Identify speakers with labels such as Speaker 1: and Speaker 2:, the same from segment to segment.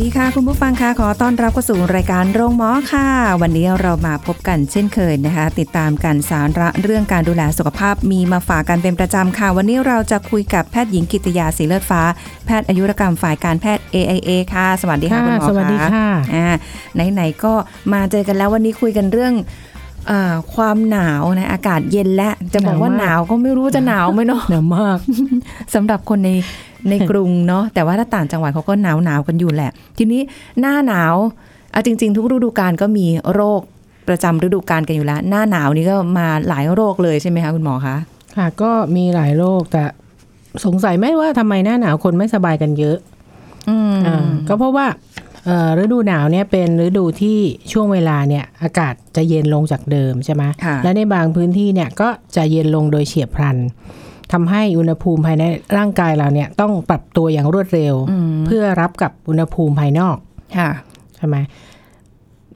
Speaker 1: ดีค่ะคุณผู้ฟังค่ะขอต้อนรับเข้าสู่รายการโรงหมอค่ะ วันนี้เรามาพบกันเช่นเคยนะคะ ติดตามกันสาระเรื่องการดูแลสุขภาพมีมาฝากกันเป็นประจำค่ะ วันนี้เราจะคุยกับแพทย์หญิงกิตยาสีเลือดฟ้า แพทย์อายุรกรรมฝ่ายการแพทย์ AIA ค่ะ สวัสดีค่ะคุณหมอ
Speaker 2: สวัสดีค่ะ
Speaker 1: อ่าไหนๆก็มาเจอกันแล้ววันนี้คุยกันเรื่องอาความหนาวนะอากาศเย็นและจะบอกว่าห
Speaker 2: หนานา
Speaker 1: ว
Speaker 2: มาก
Speaker 1: ก็ไม่รู้จะหนาวไหมเนาะ
Speaker 2: หนาวมาก
Speaker 1: สำหรับคนใน ในกรุงเนาะแต่ว่าถ้าต่างจังหวัดเขาก็หนาวหนาวกันอยู่แหละ ทีนี้หน้าหนาวเอาจริง ๆ ทุกฤดูกาลก็มีโรคประจำฤดูกาลกันอยู่แล้ว หน้าหนาวนี่ก็มาหลายโรคเลยใช่ไหมคะคุณหมอคะ
Speaker 2: ค่ะ ก็มีหลายโรคแต่สงสัยไหมว่าทำไมหน้าหนาวคนไม่สบายกันเยอะ
Speaker 1: อืม
Speaker 2: อ่าก็เพราะว่าเอ่อฤดูหนาวเนี่ยเป็นฤดูที่ช่วงเวลาเนี่ยอากาศจะเย็นลงจากเดิมใช่ไหม
Speaker 1: ค่ะ
Speaker 2: และในบางพื้นที่เนี่ยก็จะเย็นลงโดยเฉียบพลัน ทำให้อุณหภูมิภายในร่างกายเราเนี่ยต้องปรับตัวอย่างรวดเร็ว
Speaker 1: อืม
Speaker 2: เพื่อรับกับอุณหภูมิภายนอก
Speaker 1: ค่ะ
Speaker 2: ใช่ไหม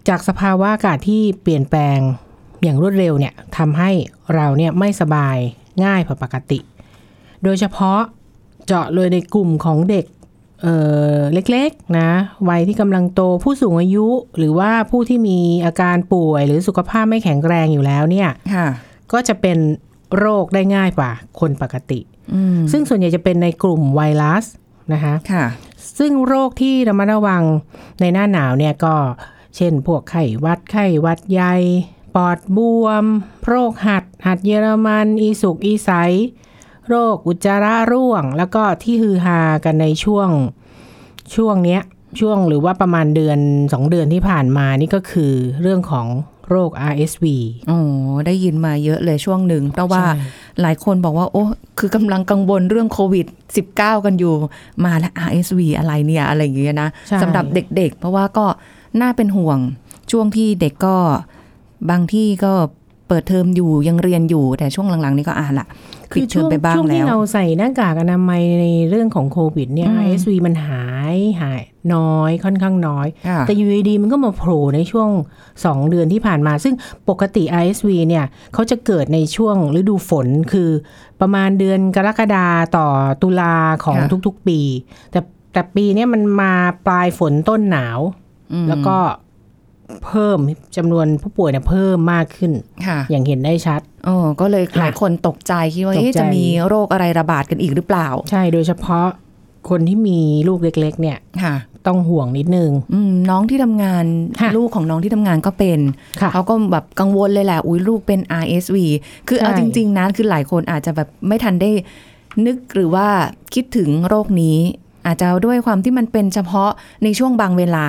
Speaker 2: จากสภาวะอากาศที่เปลี่ยนแปลงอย่างรวดเร็วเนี่ยทำให้เราเนี่ยไม่สบายง่ายผิดปกติ โดยเฉพาะเจาะเลยในกลุ่มของเด็กเอ่อเล็กๆนะวัยที่กำลังโตผู้สูงอายุ หรือว่าผู้ที่มีอาการป่วยหรือสุขภาพไม่แข็งแรงอยู่แล้วเนี่ย
Speaker 1: ค่ะ
Speaker 2: ก็จะเป็น โรคได้ง่ายกว่าคนปกติ
Speaker 1: อืม
Speaker 2: ซึ่งส่วนใหญ่จะเป็นในกลุ่มไวรัสนะคะ
Speaker 1: ค่ะ
Speaker 2: ซึ่งโรคที่ระมัดระวังในหน้าหนาวเนี่ยก็เช่นพวกไข้หวัดไข้หวัดใหญ่ปอดบวม โรคหัด หัดเยอรมัน อีสุกอีใส โรคอุจจาระร่วง แล้วก็ที่ฮือฮากันในช่วงช่วงเนี้ยช่วงหรือว่าประมาณเดือนสองเดือนที่ผ่านมานี่ก็คือเรื่องของ โรค RSV
Speaker 1: โอ้ได้ยินมาเยอะเลยช่วงหนึ่งเพราะว่า
Speaker 2: ใช่
Speaker 1: หลายคนบอกว่า โอ้ คือกำลังกังวลเรื่องโควิด -19 กันอยู่ มาแล้ว RSV อะไรเนี่ย อะไรอย่างเงี้ยนะ
Speaker 2: ใช่
Speaker 1: สำหรับเด็กๆ เพราะว่าก็น่าเป็นห่วงช่วงที่เด็กก็บางที่ก็เปิดเทอมอยู่ยังเรียนอยู่แต่ช่วงหลังๆ นี่ก็อ่านละ ปิดเทอมไปบ้าง
Speaker 2: ช่วง
Speaker 1: แล้
Speaker 2: ที่
Speaker 1: ว
Speaker 2: เราใส่หน้ากากอนามัยในเรื่องของโควิดเนี่ย
Speaker 1: อืม
Speaker 2: RSV มันหายหายน้อยค่อนข้างน้อย
Speaker 1: ค่ะ
Speaker 2: แต่อยู่ดีๆมันก็มาโผล่ในช่วง 2 เดือนที่ผ่านมา ซึ่งปกติ RSV เนี่ยเขาจะเกิดในช่วงฤดูฝนคือประมาณเดือนกรกฎาต่อตุลาของ
Speaker 1: ค่ะ
Speaker 2: ทุกๆปี แต่แต่ปีเนี้ยมันมาปลายฝนต้นหนาว
Speaker 1: อืม
Speaker 2: แล้วก็ เพิ่มจำนวนผู้ป่วยเนี่ยเพิ่มมากขึ้น
Speaker 1: ค่ะ
Speaker 2: อย่างเห็นได้ชัด
Speaker 1: โอ้ก็เลย
Speaker 2: ค่ะ
Speaker 1: หลายคนตกใจคิดว่า
Speaker 2: ตกใจ
Speaker 1: เอ๊ะจะมีโรคอะไรระบาดกันอีกหรือเปล่า
Speaker 2: ใช่โดยเฉพาะคนที่มีลูกเล็ก ๆ เนี่ย
Speaker 1: ค่ะ
Speaker 2: ต้องห่วงนิดนึง
Speaker 1: อืมน้องที่ทำงาน
Speaker 2: ค่ะ
Speaker 1: ลูกของน้องที่ทำงานก็เป็น
Speaker 2: ค่ะ
Speaker 1: เขาก็แบบกังวลเลยแหละ อุ้ยลูกเป็น RSV คือ
Speaker 2: ใช่
Speaker 1: เอาจริง ๆนะคือหลายคนอาจจะแบบไม่ทันได้นึกหรือว่าคิดถึงโรคนี้ อาจจะด้วยความที่มันเป็นเฉพาะในช่วงบางเวลา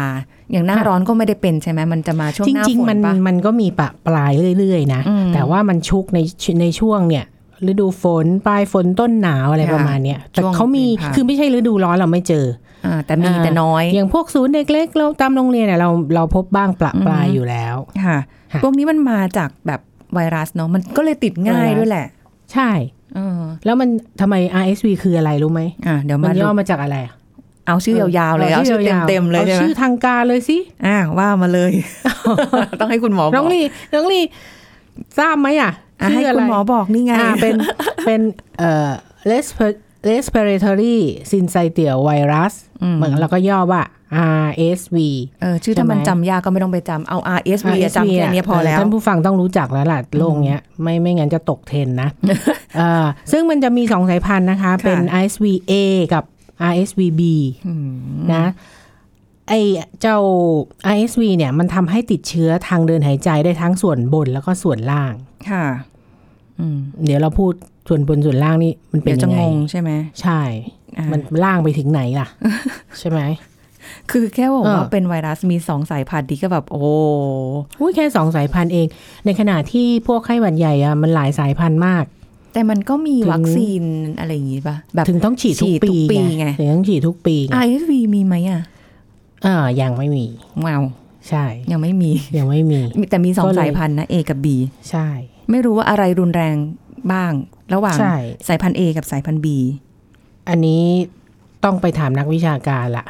Speaker 1: อย่างหน้าร้อนก็ไม่ได้เป็นใช่ไหมมันจะมาช่วง
Speaker 2: จ
Speaker 1: หน้า
Speaker 2: ริง
Speaker 1: ฝ
Speaker 2: ๆมันน
Speaker 1: ปะ
Speaker 2: มันก็มีปะปลายเรื่อยๆนะ
Speaker 1: อืม
Speaker 2: แต่ว่ามันชุกในในช่วงเนี่ยฤดูฝนปลายฝนต้นหนาวอะไร
Speaker 1: ค่ะ
Speaker 2: ประมาณเนี้ยแต่
Speaker 1: ช่วง
Speaker 2: เขามี
Speaker 1: ค่ะ
Speaker 2: คือไม่ใช่ฤดูร้อนเราไม่เจอ
Speaker 1: อ่าแต่มี
Speaker 2: อ่า
Speaker 1: แต่น้อย
Speaker 2: อย่างพวกศูนย์เด็กเล็กเราตามโรงเรียนเนี่ยเราเราพบบ้างปละ
Speaker 1: อืม
Speaker 2: ปลายอยู่แล้ว
Speaker 1: ค่ะ
Speaker 2: ค่ะ
Speaker 1: พวกนี้มันมาจากแบบไวรัสเนาะมันก็เลยติดง่าย
Speaker 2: ไวรัส
Speaker 1: ด้วยแหละ
Speaker 2: ใช่
Speaker 1: เออ
Speaker 2: แล้วมันทำไม RSV คืออะไรรู้ไหม
Speaker 1: อ่าเดี๋ยว
Speaker 2: มั
Speaker 1: มานดู
Speaker 2: ย่อมาจากอะไรอะ
Speaker 1: เอาชื่อยาวๆเลย เอาชื่อ
Speaker 2: วๆ
Speaker 1: เต็มๆเลย
Speaker 2: อา
Speaker 1: ใช่ไหม
Speaker 2: ชื่อทางการเลยสิ
Speaker 1: อ่าว่ามาเลย ต้องให้คุณหมอบอก
Speaker 2: น้องลีน้องลีทราบไหมอะ
Speaker 1: อะให้
Speaker 2: ชื่ะ
Speaker 1: คุณ
Speaker 2: ไร
Speaker 1: หมอบอกนี่ไง
Speaker 2: อ่าเป็นเป็นเอ่อ resp- respiratory syncytial virus
Speaker 1: อืม
Speaker 2: เหมือนเราก็ย่อว่า RSV
Speaker 1: เออชื่อถ้ามัน
Speaker 2: ใช่ไหม
Speaker 1: จำยากก็ไม่ต้องไปจำเอา RSV อะจำแค่เนี้ยพอแล้ว
Speaker 2: ท่านผู้ฟังต้องรู้จักแล้วล่ะโรคเนี้ยไม่ไม่งั้นจะตกเทรนด์นะเอ่อซึ่งมันจะมีสองสายพันธุ์นะคะ เป็น RSV A กับ RSV B
Speaker 1: อืม
Speaker 2: นะไอเจ้า RSV เนี่ยมันทำให้ติดเชื้อทางเดินหายใจได้ทั้งส่วนบนแล้วก็ส่วนล่าง
Speaker 1: ค่ะอืม
Speaker 2: เดี๋ยวเราพูด ส่วนบนส่วนล่างนี่มันเป็น
Speaker 1: เดี๋ยวจะ
Speaker 2: ยังไง
Speaker 1: งงใช่ไหม
Speaker 2: ใช่
Speaker 1: อ่า
Speaker 2: มันล่างไปถึงไหนล่ะ ใช่ไหม
Speaker 1: คือแค่บอก
Speaker 2: เออ
Speaker 1: ว่าเป็นไวรัสมีสองสายพันธุ์ดีก็แบบ โอ้
Speaker 2: อุ้ยแค่สองสายพันธุ์เอง ในขณะที่พวกไข้หวัดใหญ่อะมันหลายสายพันธุ์มาก
Speaker 1: แต่มันก็มี
Speaker 2: ถึง
Speaker 1: วัคซีนอะไรอย่างงี้ป่ะแบบ
Speaker 2: ถึงต้องฉีดทุก
Speaker 1: ฉีดทุ
Speaker 2: ปี
Speaker 1: กปีไง
Speaker 2: ถึงต้องฉีดทุกปีไง
Speaker 1: ISV มีไหมอะ
Speaker 2: อ่ายังไม่มี
Speaker 1: ว้าว
Speaker 2: ใช่
Speaker 1: ยังไม่มี
Speaker 2: ยังไม่มี
Speaker 1: มีแต่มีสอง
Speaker 2: ก็เลย
Speaker 1: สายพันธุ์นะ A กับ B
Speaker 2: ใช่
Speaker 1: ไม่รู้ว่าอะไรรุนแรงบ้าง ระหว่าง
Speaker 2: ใช่
Speaker 1: สายพันธุ์ A กับสายพันธุ์ B
Speaker 2: อันนี้ต้องไปถามนักวิชาการละ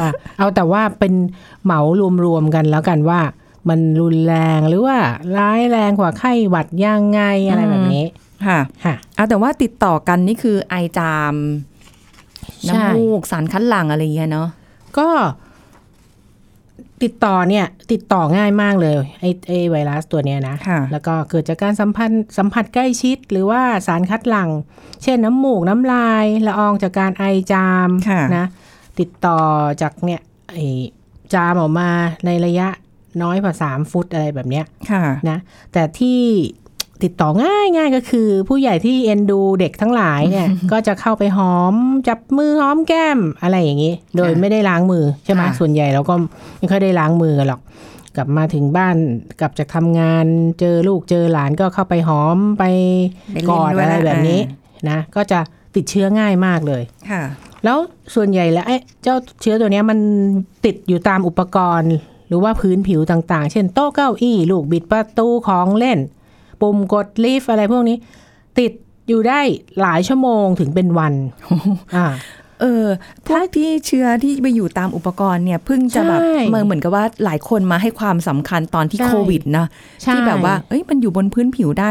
Speaker 2: ว่าเอาแต่ว่าเป็นเหมารวมๆกันแล้วกันว่า มันรุนแรงหรือว่าร้ายแรงกว่าไข้หวัดยังไงอะไรแบบนี้
Speaker 1: ค่ะ
Speaker 2: ค่ะ
Speaker 1: เอาแต่ว่าติดต่อกันนี่คือไอจาม
Speaker 2: ใช่
Speaker 1: น้ำมูกสารคัดหลั่งอะไรอย่างเงี้ยเนาะ
Speaker 2: ก็ ติดต่อเนี่ยติดต่อง่ายมากเลยไอ้ไอ้ไวรัสตัวเนี้ยนะ
Speaker 1: ค่ะ
Speaker 2: แล้วก็เกิดจากการสัมพันธ์สัมผัสใกล้ชิด หรือว่าสารคัดหลั่ง เช่นน้ำมูกน้ำลายละอองจากการไอจาม
Speaker 1: ค่ะ
Speaker 2: นะติดต่อจากเนี่ยไอจามออกมาในระยะน้อยกว่าสามฟุตอะไรแบบเนี้ย
Speaker 1: ค่ะ
Speaker 2: นะแต่ที่ ติดต่อง่ายง่ายก็คือ ผู้ใหญ่ที่เอ็นดูเด็กทั้งหลายเนี่ย ก็จะเข้าไปหอมจับมือหอมแก้มอะไรอย่างนี้ โดย
Speaker 1: ค่ะ
Speaker 2: ไม่ได้ล้างมือใช่ไหม
Speaker 1: ค่ะ
Speaker 2: ส่วนใหญ่เราก็ไม่ค่อยได้ล้างมือกันหรอก กลับมาถึงบ้านกลับจากทำงานเจอลูกเจอหลานก็เข้าไปหอมไป
Speaker 1: ไป
Speaker 2: กอด
Speaker 1: เล่นด้วย
Speaker 2: อะไรแบบนี้
Speaker 1: อ่
Speaker 2: นะก็จะติดเชื้อง่ายมากเลย
Speaker 1: ค่ะ
Speaker 2: แล้วส่วนใหญ่แล้วไอ้เจ้าเชื้อตัวเนี้ยมันติดอยู่ตามอุปกรณ์ หรือว่าพื้นผิวต่างๆ เช่นโต๊ะเก้าอี้ลูกบิดประตูของเล่น ปุ่มกดลิฟต์อะไรพวกนี้ ติดอยู่ได้หลายชั่วโมงถึงเป็นวันอ่า
Speaker 1: เออพวกที่เชื้อที่ไปอยู่ตามอุปกรณ์เนี่ยเพิ่งจะแบบ
Speaker 2: ใช่
Speaker 1: เมื่อเหมือนกับว่าหลายคนมาให้ความสำคัญตอนที่
Speaker 2: ใช่
Speaker 1: โควิดนะ
Speaker 2: ใช่
Speaker 1: ที่แบบว่าเอ้ยมันอยู่บนพื้นผิวได้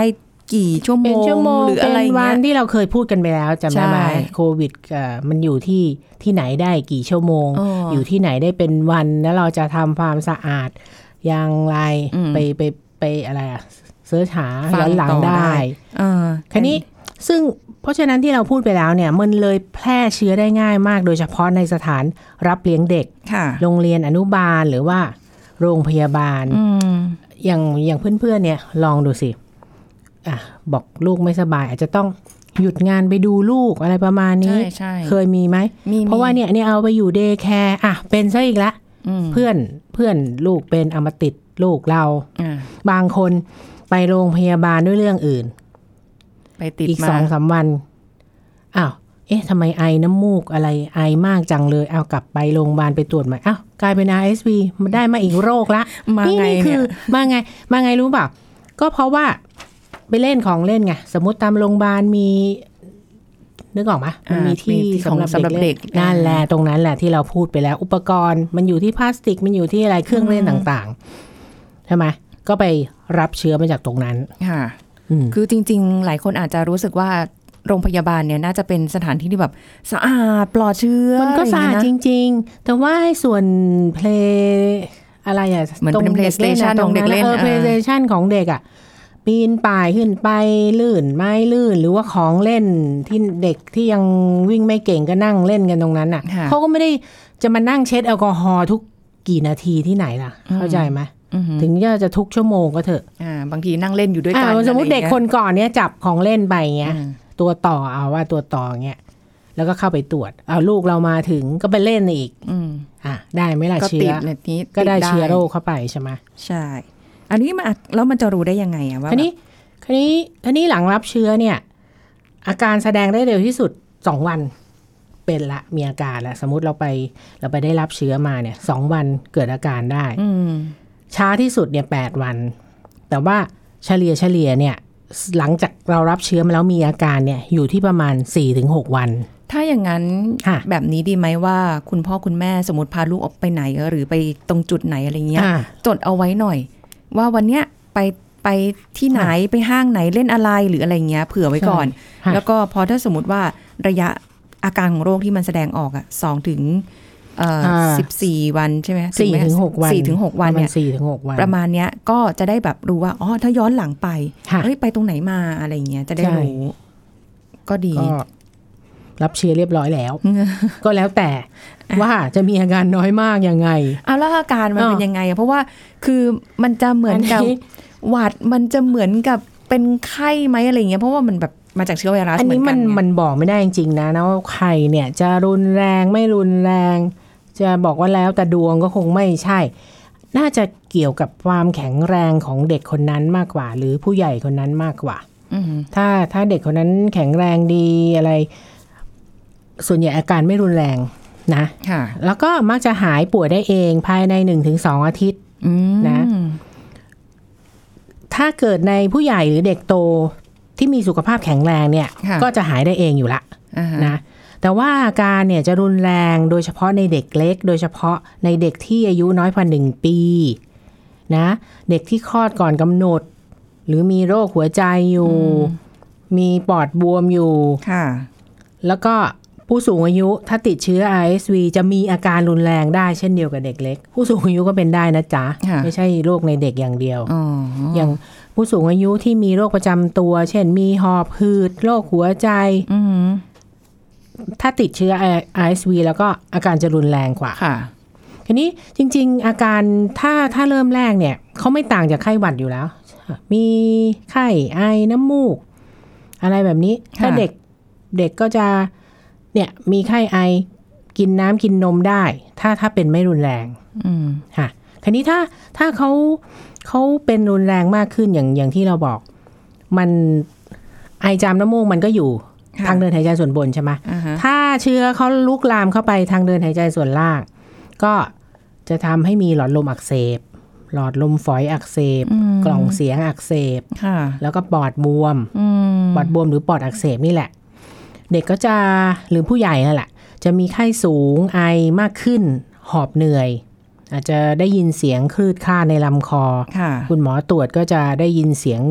Speaker 1: กี่ชั่วโม
Speaker 2: เป็น
Speaker 1: ง
Speaker 2: ชั่วโมง
Speaker 1: หรืออะไร
Speaker 2: เป็นวั
Speaker 1: เงี้
Speaker 2: น
Speaker 1: ย
Speaker 2: ที่เราเคยพูดกันไปแล้วจำได้ไหม
Speaker 1: ใช่
Speaker 2: โควิดเอ่อมันอยู่ที่ที่ไหนได้กี่ชั่วโมง
Speaker 1: อ๋อ
Speaker 2: อ
Speaker 1: อยู่
Speaker 2: ที่ไหนได้เป็นวันแล้วเราจะทำความสะอาดอย่างไร
Speaker 1: อืม
Speaker 2: ไปไป ไปอะไรอะเสิร์ชหา
Speaker 1: ฟัง
Speaker 2: ย้อนหลัง
Speaker 1: ต่อได้
Speaker 2: ได้
Speaker 1: เออ
Speaker 2: คันนี้ซึ่งเพราะฉะนั้นที่เราพูดไปแล้วเนี่ยมันเลยแพร่เชื้อได้ง่ายมาก โดยเฉพาะในสถานรับเลี้ยงเด็ก
Speaker 1: ค่ะ
Speaker 2: โรงเรียนอนุบาลหรือว่าโรงพยาบาล
Speaker 1: อืม
Speaker 2: อย่างอย่างเพื่อนๆเนี่ยลองดูสิอะบอกลูกไม่สบาย อาจจะต้องหยุดงานไปดูลูกอะไรประมาณนี้
Speaker 1: ใช่ใช่
Speaker 2: เคยมีไหม
Speaker 1: มี
Speaker 2: เพราะว่าเนี่ยเนี่ยเอาไปอยู่ day care อะเป็นซะอีกละ
Speaker 1: อืม
Speaker 2: เพื่อนเพื่อนลูกเป็นอมติด ลูกเรา
Speaker 1: อ่า
Speaker 2: บางคนไปโรงพยาบาลด้วยเรื่องอื่น
Speaker 1: ไปติด
Speaker 2: อีก
Speaker 1: มา
Speaker 2: สองสามวันอ้าวเอ๊ะทำไมไอน้ำมูกอะไรไอมากจังเลย เอากลับไปโรงพยาบาลไปตรวจใหม่อ้าวกลายเป็น RSV มันได้มาอีกโรคละ
Speaker 1: มา
Speaker 2: นี่
Speaker 1: ไง
Speaker 2: นี่คื
Speaker 1: เนี่ย
Speaker 2: อมาไง มาไงรู้เปล่าก็เพราะว่าไปเล่นของเล่นไงสมมติตามโรงพยาบาลมีนึกออกไหมมันมีที่
Speaker 1: ของสำหรับเด็ก
Speaker 2: ล่นนั่นแหละตรงนั้นแหละที่เราพูดไปแล้ว อุปกรณ์ มันอยู่ที่พลาสติกมันอยู่ที่อะไรเครื่องเล่นต่าง ๆ ใช่ไหมก็ไปรับเชื้อมาจากตรงนั้น
Speaker 1: ค่ะ
Speaker 2: อืม
Speaker 1: คือจริง ๆ หลายคนอาจจะรู้สึกว่าโรงพยาบาลเนี่ยน่าจะเป็นสถานที่ที่แบบสะอาดปลอดเชื้อ
Speaker 2: มันก็สะอาด
Speaker 1: ไร
Speaker 2: จ
Speaker 1: ย่งเงี้ยนะ
Speaker 2: ริง ๆ แต่ว่าไอ้ส่วนเพลย์อะไรอะ
Speaker 1: เหมือนเป็น
Speaker 2: ตรงด็ก
Speaker 1: PlayStation ะของเด็กเล่น
Speaker 2: เออ
Speaker 1: อ่า
Speaker 2: PlayStation ของเด็กอะปีนป่ายขึ้นไปลื่นไม้ลื่น หรือว่าของเล่นที่เด็กที่ยังวิ่งไม่เก่งก็นั่งเล่นกันตรงนั้นอะ
Speaker 1: ค่ะ
Speaker 2: เขาก็ไม่ได้จะมานั่งเช็ดแอลกอฮอล์ทุกกี่นาทีที่ไหนล่ะ เข้าใจไหม
Speaker 1: อือหือ
Speaker 2: ถึงจะจะทุกชั่วโมงก็เถอะ
Speaker 1: อ่าบางทีนั่งเล่นอยู่ด้วย
Speaker 2: อ่า
Speaker 1: กัน
Speaker 2: สมมติเด็ก
Speaker 1: อะไร
Speaker 2: ค
Speaker 1: อย่าง
Speaker 2: นก่อนเนี้ยจับของเล่นไปเงี้ย
Speaker 1: เงี้ย
Speaker 2: ตัวต่อเอาว่าตัวต่อเงี้ยแล้วก็เข้าไปตรวจเอาลูกเรามาถึงก็ไปเล่นอีก
Speaker 1: อืม
Speaker 2: อะได้ไหมล่ะ
Speaker 1: ก็
Speaker 2: เชื้
Speaker 1: ติ
Speaker 2: อ
Speaker 1: ดในนี้
Speaker 2: ก็ได้
Speaker 1: ติ
Speaker 2: เชื้อโรคเข้าไปใช่ไหม
Speaker 1: ใช่ อันนี้มันแล้วมันจะรู้ได้ยังไงอะว่า
Speaker 2: คันนี้คันนี้คันนี้หลังรับเชื้อเนี่ย อาการแสดงได้เร็วที่สุดสองวันเป็นละมีอาการละสมมติเราไปเราไปได้รับเชื้อมาเนี่ยสองวันเกิดอาการได้
Speaker 1: อืม
Speaker 2: ช้าที่สุดเนี่ยแปดวัน แต่ว่าเฉลี่ยเฉลี่ยเนี่ยหลังจากเรารับเชื้อมาแล้วมีอาการเนี่ยอยู่ที่ประมาณ4ี่ถึงหวัน
Speaker 1: ถ้าอย่างนั้น
Speaker 2: ค่ะ
Speaker 1: แบบนี้ดีไหมว่าคุณพ่อคุณแม่สมมติพาลูกออกไปไหนหรือไปตรงจุดไหนอะไรเงี้ย
Speaker 2: อ่า
Speaker 1: จดเอาไว้หน่อย ว่าวันเนี้ยไปไปที่ไหนไปห้างไหนเล่นอะไรหรืออะไรเงี้ยเผื่อไว้ก่อน
Speaker 2: ค่ะ
Speaker 1: แล้วก็พอถ้าสมมติว่าระยะอาการของโรคที่มันแสดงออกอะสองถึงเอ่อ สิบสี่วันใช่ไหม
Speaker 2: สี่
Speaker 1: ไหม
Speaker 2: ถึงหกวัน
Speaker 1: สี่ถึงหกวันเนี่ย
Speaker 2: สี่ถึงหกวัน
Speaker 1: ประมาณเนี้ยก็จะได้แบบรู้ว่า อ๋อ ถ้าย้อนหลังไป
Speaker 2: ค่ะ
Speaker 1: เฮ้ย ไปตรงไหนมาอะไรเงี้ย จะได้
Speaker 2: ใช่
Speaker 1: รู้ ก็ดี
Speaker 2: ก็รับเชื้อเรียบร้อยแล้ว ก็แล้วแต่ว่าจะมีอาการน้อยมากยังไง
Speaker 1: เอาแล้วอาการมัน
Speaker 2: อ่า
Speaker 1: เป็นยังไงอะเพราะว่าคือมันจะเหมือนกับ
Speaker 2: อันนี้
Speaker 1: หวัดมันจะเหมือนกับเป็นไข้ไหมอะไรเงี้ย เพราะว่ามันแบบมาจากเชื้อไวรัส
Speaker 2: อันนี้
Speaker 1: เห
Speaker 2: มัน
Speaker 1: กัไง
Speaker 2: มันบอกไม่ได้จริงๆนะนะว่าใครเนี่ยจะรุนแรงไม่รุนแรง จะบอกว่าแล้วแต่ดวงก็คงไม่ใช่ น่าจะเกี่ยวกับความแข็งแรงของเด็กคนนั้นมากกว่า หรือผู้ใหญ่คนนั้นมากกว่า
Speaker 1: ออืม
Speaker 2: ถ้าถ้าเด็กคนนั้นแข็งแรงดีอะไร ส่วนใหญ่อาการไม่รุนแรงนะ
Speaker 1: ค่ะ
Speaker 2: แล้วก็มักจะหายป่วยได้เองภายในหนึ่งถึงสองอาทิตย์
Speaker 1: อืม
Speaker 2: นะ ถ้าเกิดในผู้ใหญ่หรือเด็กโตที่มีสุขภาพแข็งแรงเนี่ย
Speaker 1: ค่ะ
Speaker 2: ก็จะหายได้เองอยู่ละ
Speaker 1: อ่าฮะ
Speaker 2: นะ แต่ว่าอาการเนี่ยจะรุนแรงโดยเฉพาะในเด็กเล็ก โดยเฉพาะในเด็กที่อายุน้อยกว่าหนึ่งปีนะเด็กที่คลอดก่อนกำหนด หรือมีโรคหัวใจอยู่ มีปอดบวมอยู่
Speaker 1: ค่ะ
Speaker 2: แล้วก็ผู้สูงอายุถ้าติดเชื้อ RSV จะมีอาการรุนแรงได้เช่นเดียวกับเด็กเล็ก ผู้สูงอายุก็เป็นได้นะจ๊ะ
Speaker 1: ค่ะ
Speaker 2: ไม่ใช่โรคในเด็กอย่างเดียว
Speaker 1: อ๋อ
Speaker 2: อย่างผู้สูงอายุที่มีโรคประจำตัว เช่นมีหอบหืดโรคหัวใจ
Speaker 1: อืม
Speaker 2: ถ้าติดเชื้อ RSV แล้วก็อาการจะรุนแรงกว่า
Speaker 1: ค่ะ
Speaker 2: ทีนี้จริง ๆ อาการถ้าถ้าเริ่มแรกเนี่ยเขาไม่ต่างจากไข้หวัดอยู่แล้ว มีไข้ไอน้ำมูก อะไรแบบนี้ ถ้า
Speaker 1: ค่ะ
Speaker 2: เด็กเด็กก็จะเนี่ยมีไข้ไอกินน้ำกินนมได้ ถ้าถ้าเป็นไม่รุนแรง
Speaker 1: อืม
Speaker 2: ค่ะทีนี้ถ้าถ้าเขาเขาเป็นรุนแรงมากขึ้นอย่างอย่างที่เราบอก มันไอจามน้ำมูกมันก็อยู่
Speaker 1: ค่ะ
Speaker 2: ทางเดินหายใจส่วนบนใช่ไหม
Speaker 1: อ่าฮะ
Speaker 2: ถ้าเชื้อเขาลุกลามเข้าไปทางเดินหายใจส่วนล่าง ก็จะทำให้มีหลอดลมอักเสบ หลอดลมฝอยอักเสบ
Speaker 1: ม
Speaker 2: กล่องเสียงอักเสบ
Speaker 1: ค่ะ
Speaker 2: แล้วก็ปอดบวม
Speaker 1: อืม
Speaker 2: ปอดบวมหรือปอดอักเสบนี่แหละ เด็กก็จะหรือผู้ใหญ่นั่นแหละ จะมีไข้สูงไอมากขึ้น หอบเหนื่อย อาจจะได้ยินเสียงคลืดคลาดในลำคอ
Speaker 1: ค่ะ
Speaker 2: คุณหมอตรวจก็จะได้ยินเสียง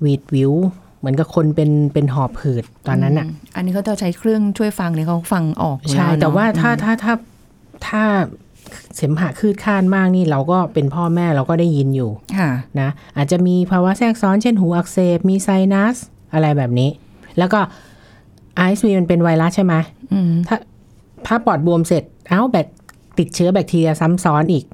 Speaker 2: หวีดหวิว เหมือนกับคนเป็นเป็นหอบหืดตอนนั้นอะ
Speaker 1: มอันนี้เขาจะใช้เครื่องช่วยฟังเนี่ยเขาฟังออกอยู่
Speaker 2: ใช่
Speaker 1: ล้เนอะ
Speaker 2: แต่ว่าถ้า
Speaker 1: อืม
Speaker 2: ถ้าถ้าถ้าเสมหะคลืดคลาดมากนี่เราก็เป็นพ่อแม่เราก็ได้ยินอยู่
Speaker 1: ค่ะ
Speaker 2: นะอาจจะมีภาวะแทรกซ้อนเช่นหูอักเสบมีไซนัสอะไรแบบนี้ แล้วก็ RSV มันเป็นไวรัสใช่ไหม
Speaker 1: อืม
Speaker 2: ถ้าถ้าปอดบวมเสร็จเอ้าแบคติดเชื้อแบคทีเรียซ้ำซ้อนอีก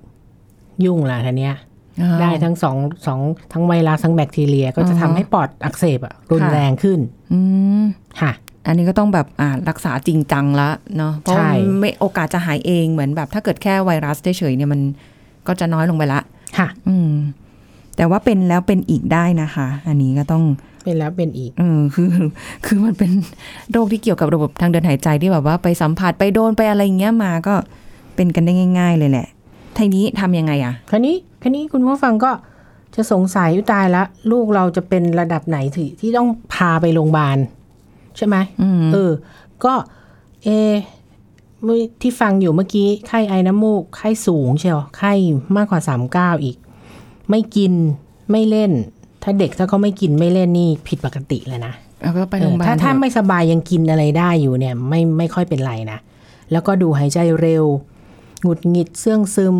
Speaker 2: ยุ่งละทีเนี้ย
Speaker 1: อ้าว
Speaker 2: ได้ทั้งสองสองทั้งไวรัสทั้งแบคทีเรีย ก็จะ
Speaker 1: อ่า
Speaker 2: ทำ
Speaker 1: ฮะ
Speaker 2: ให้ปอดอักเสบอะรุน
Speaker 1: ค่ะ
Speaker 2: แรงขึ้น
Speaker 1: อืม
Speaker 2: ค่ะ
Speaker 1: อันนี้ก็ต้องแบบอ่ารักษาจริงจังละเนาะเพราะ
Speaker 2: ใช่
Speaker 1: มันไม่โอกาสจะหายเองเหมือนแบบ ถ้าเกิดแค่ไวรัสเฉยๆเนี่ยมันก็จะน้อยลงไปละ
Speaker 2: ค่ะ
Speaker 1: อืม แต่ว่าเป็นแล้วเป็นอีกได้นะคะ อันนี้ก็ต้อง
Speaker 2: เป็นแล้วเป็นอีก
Speaker 1: เออคือ คือมันเป็นโรคที่เกี่ยวกับระบบทางเดินหายใจที่แบบว่าไปสัมผัสไปโดนไปอะไรอย่างเงี้ยมาก็เป็นกันได้ง่าย ๆ เลยแหละ ทีนี้ทำยังไงอะ
Speaker 2: คราวนี้คราวนี้คุณผู้ฟังก็จะสงสัยอุยตายละ ลูกเราจะเป็นระดับไหนที่ที่ต้องพาไปโรงพยาบาล ใช่ไหม
Speaker 1: อืม
Speaker 2: เออ ก็เอะเมื่อที่ฟังอยู่เมื่อกี้ ไข้ไอน้ำมูก ไข้สูงเชียว ไข้มากกว่าสามเก้าอีก ไม่กินไม่เล่น ถ้าเด็กถ้าเขาไม่กินไม่เล่นนี่ผิดปกติเลยนะ
Speaker 1: แล้วก็ไปโรงพยาบาล
Speaker 2: ถ้าถ้า
Speaker 1: เถอะ
Speaker 2: ไม่สบายยังกินอะไรได้อยู่เนี่ย ไม่ไม่ค่อยเป็นไรนะ แล้วก็ดูหายใจเร็ว หงุดหงิดเสื่องซึม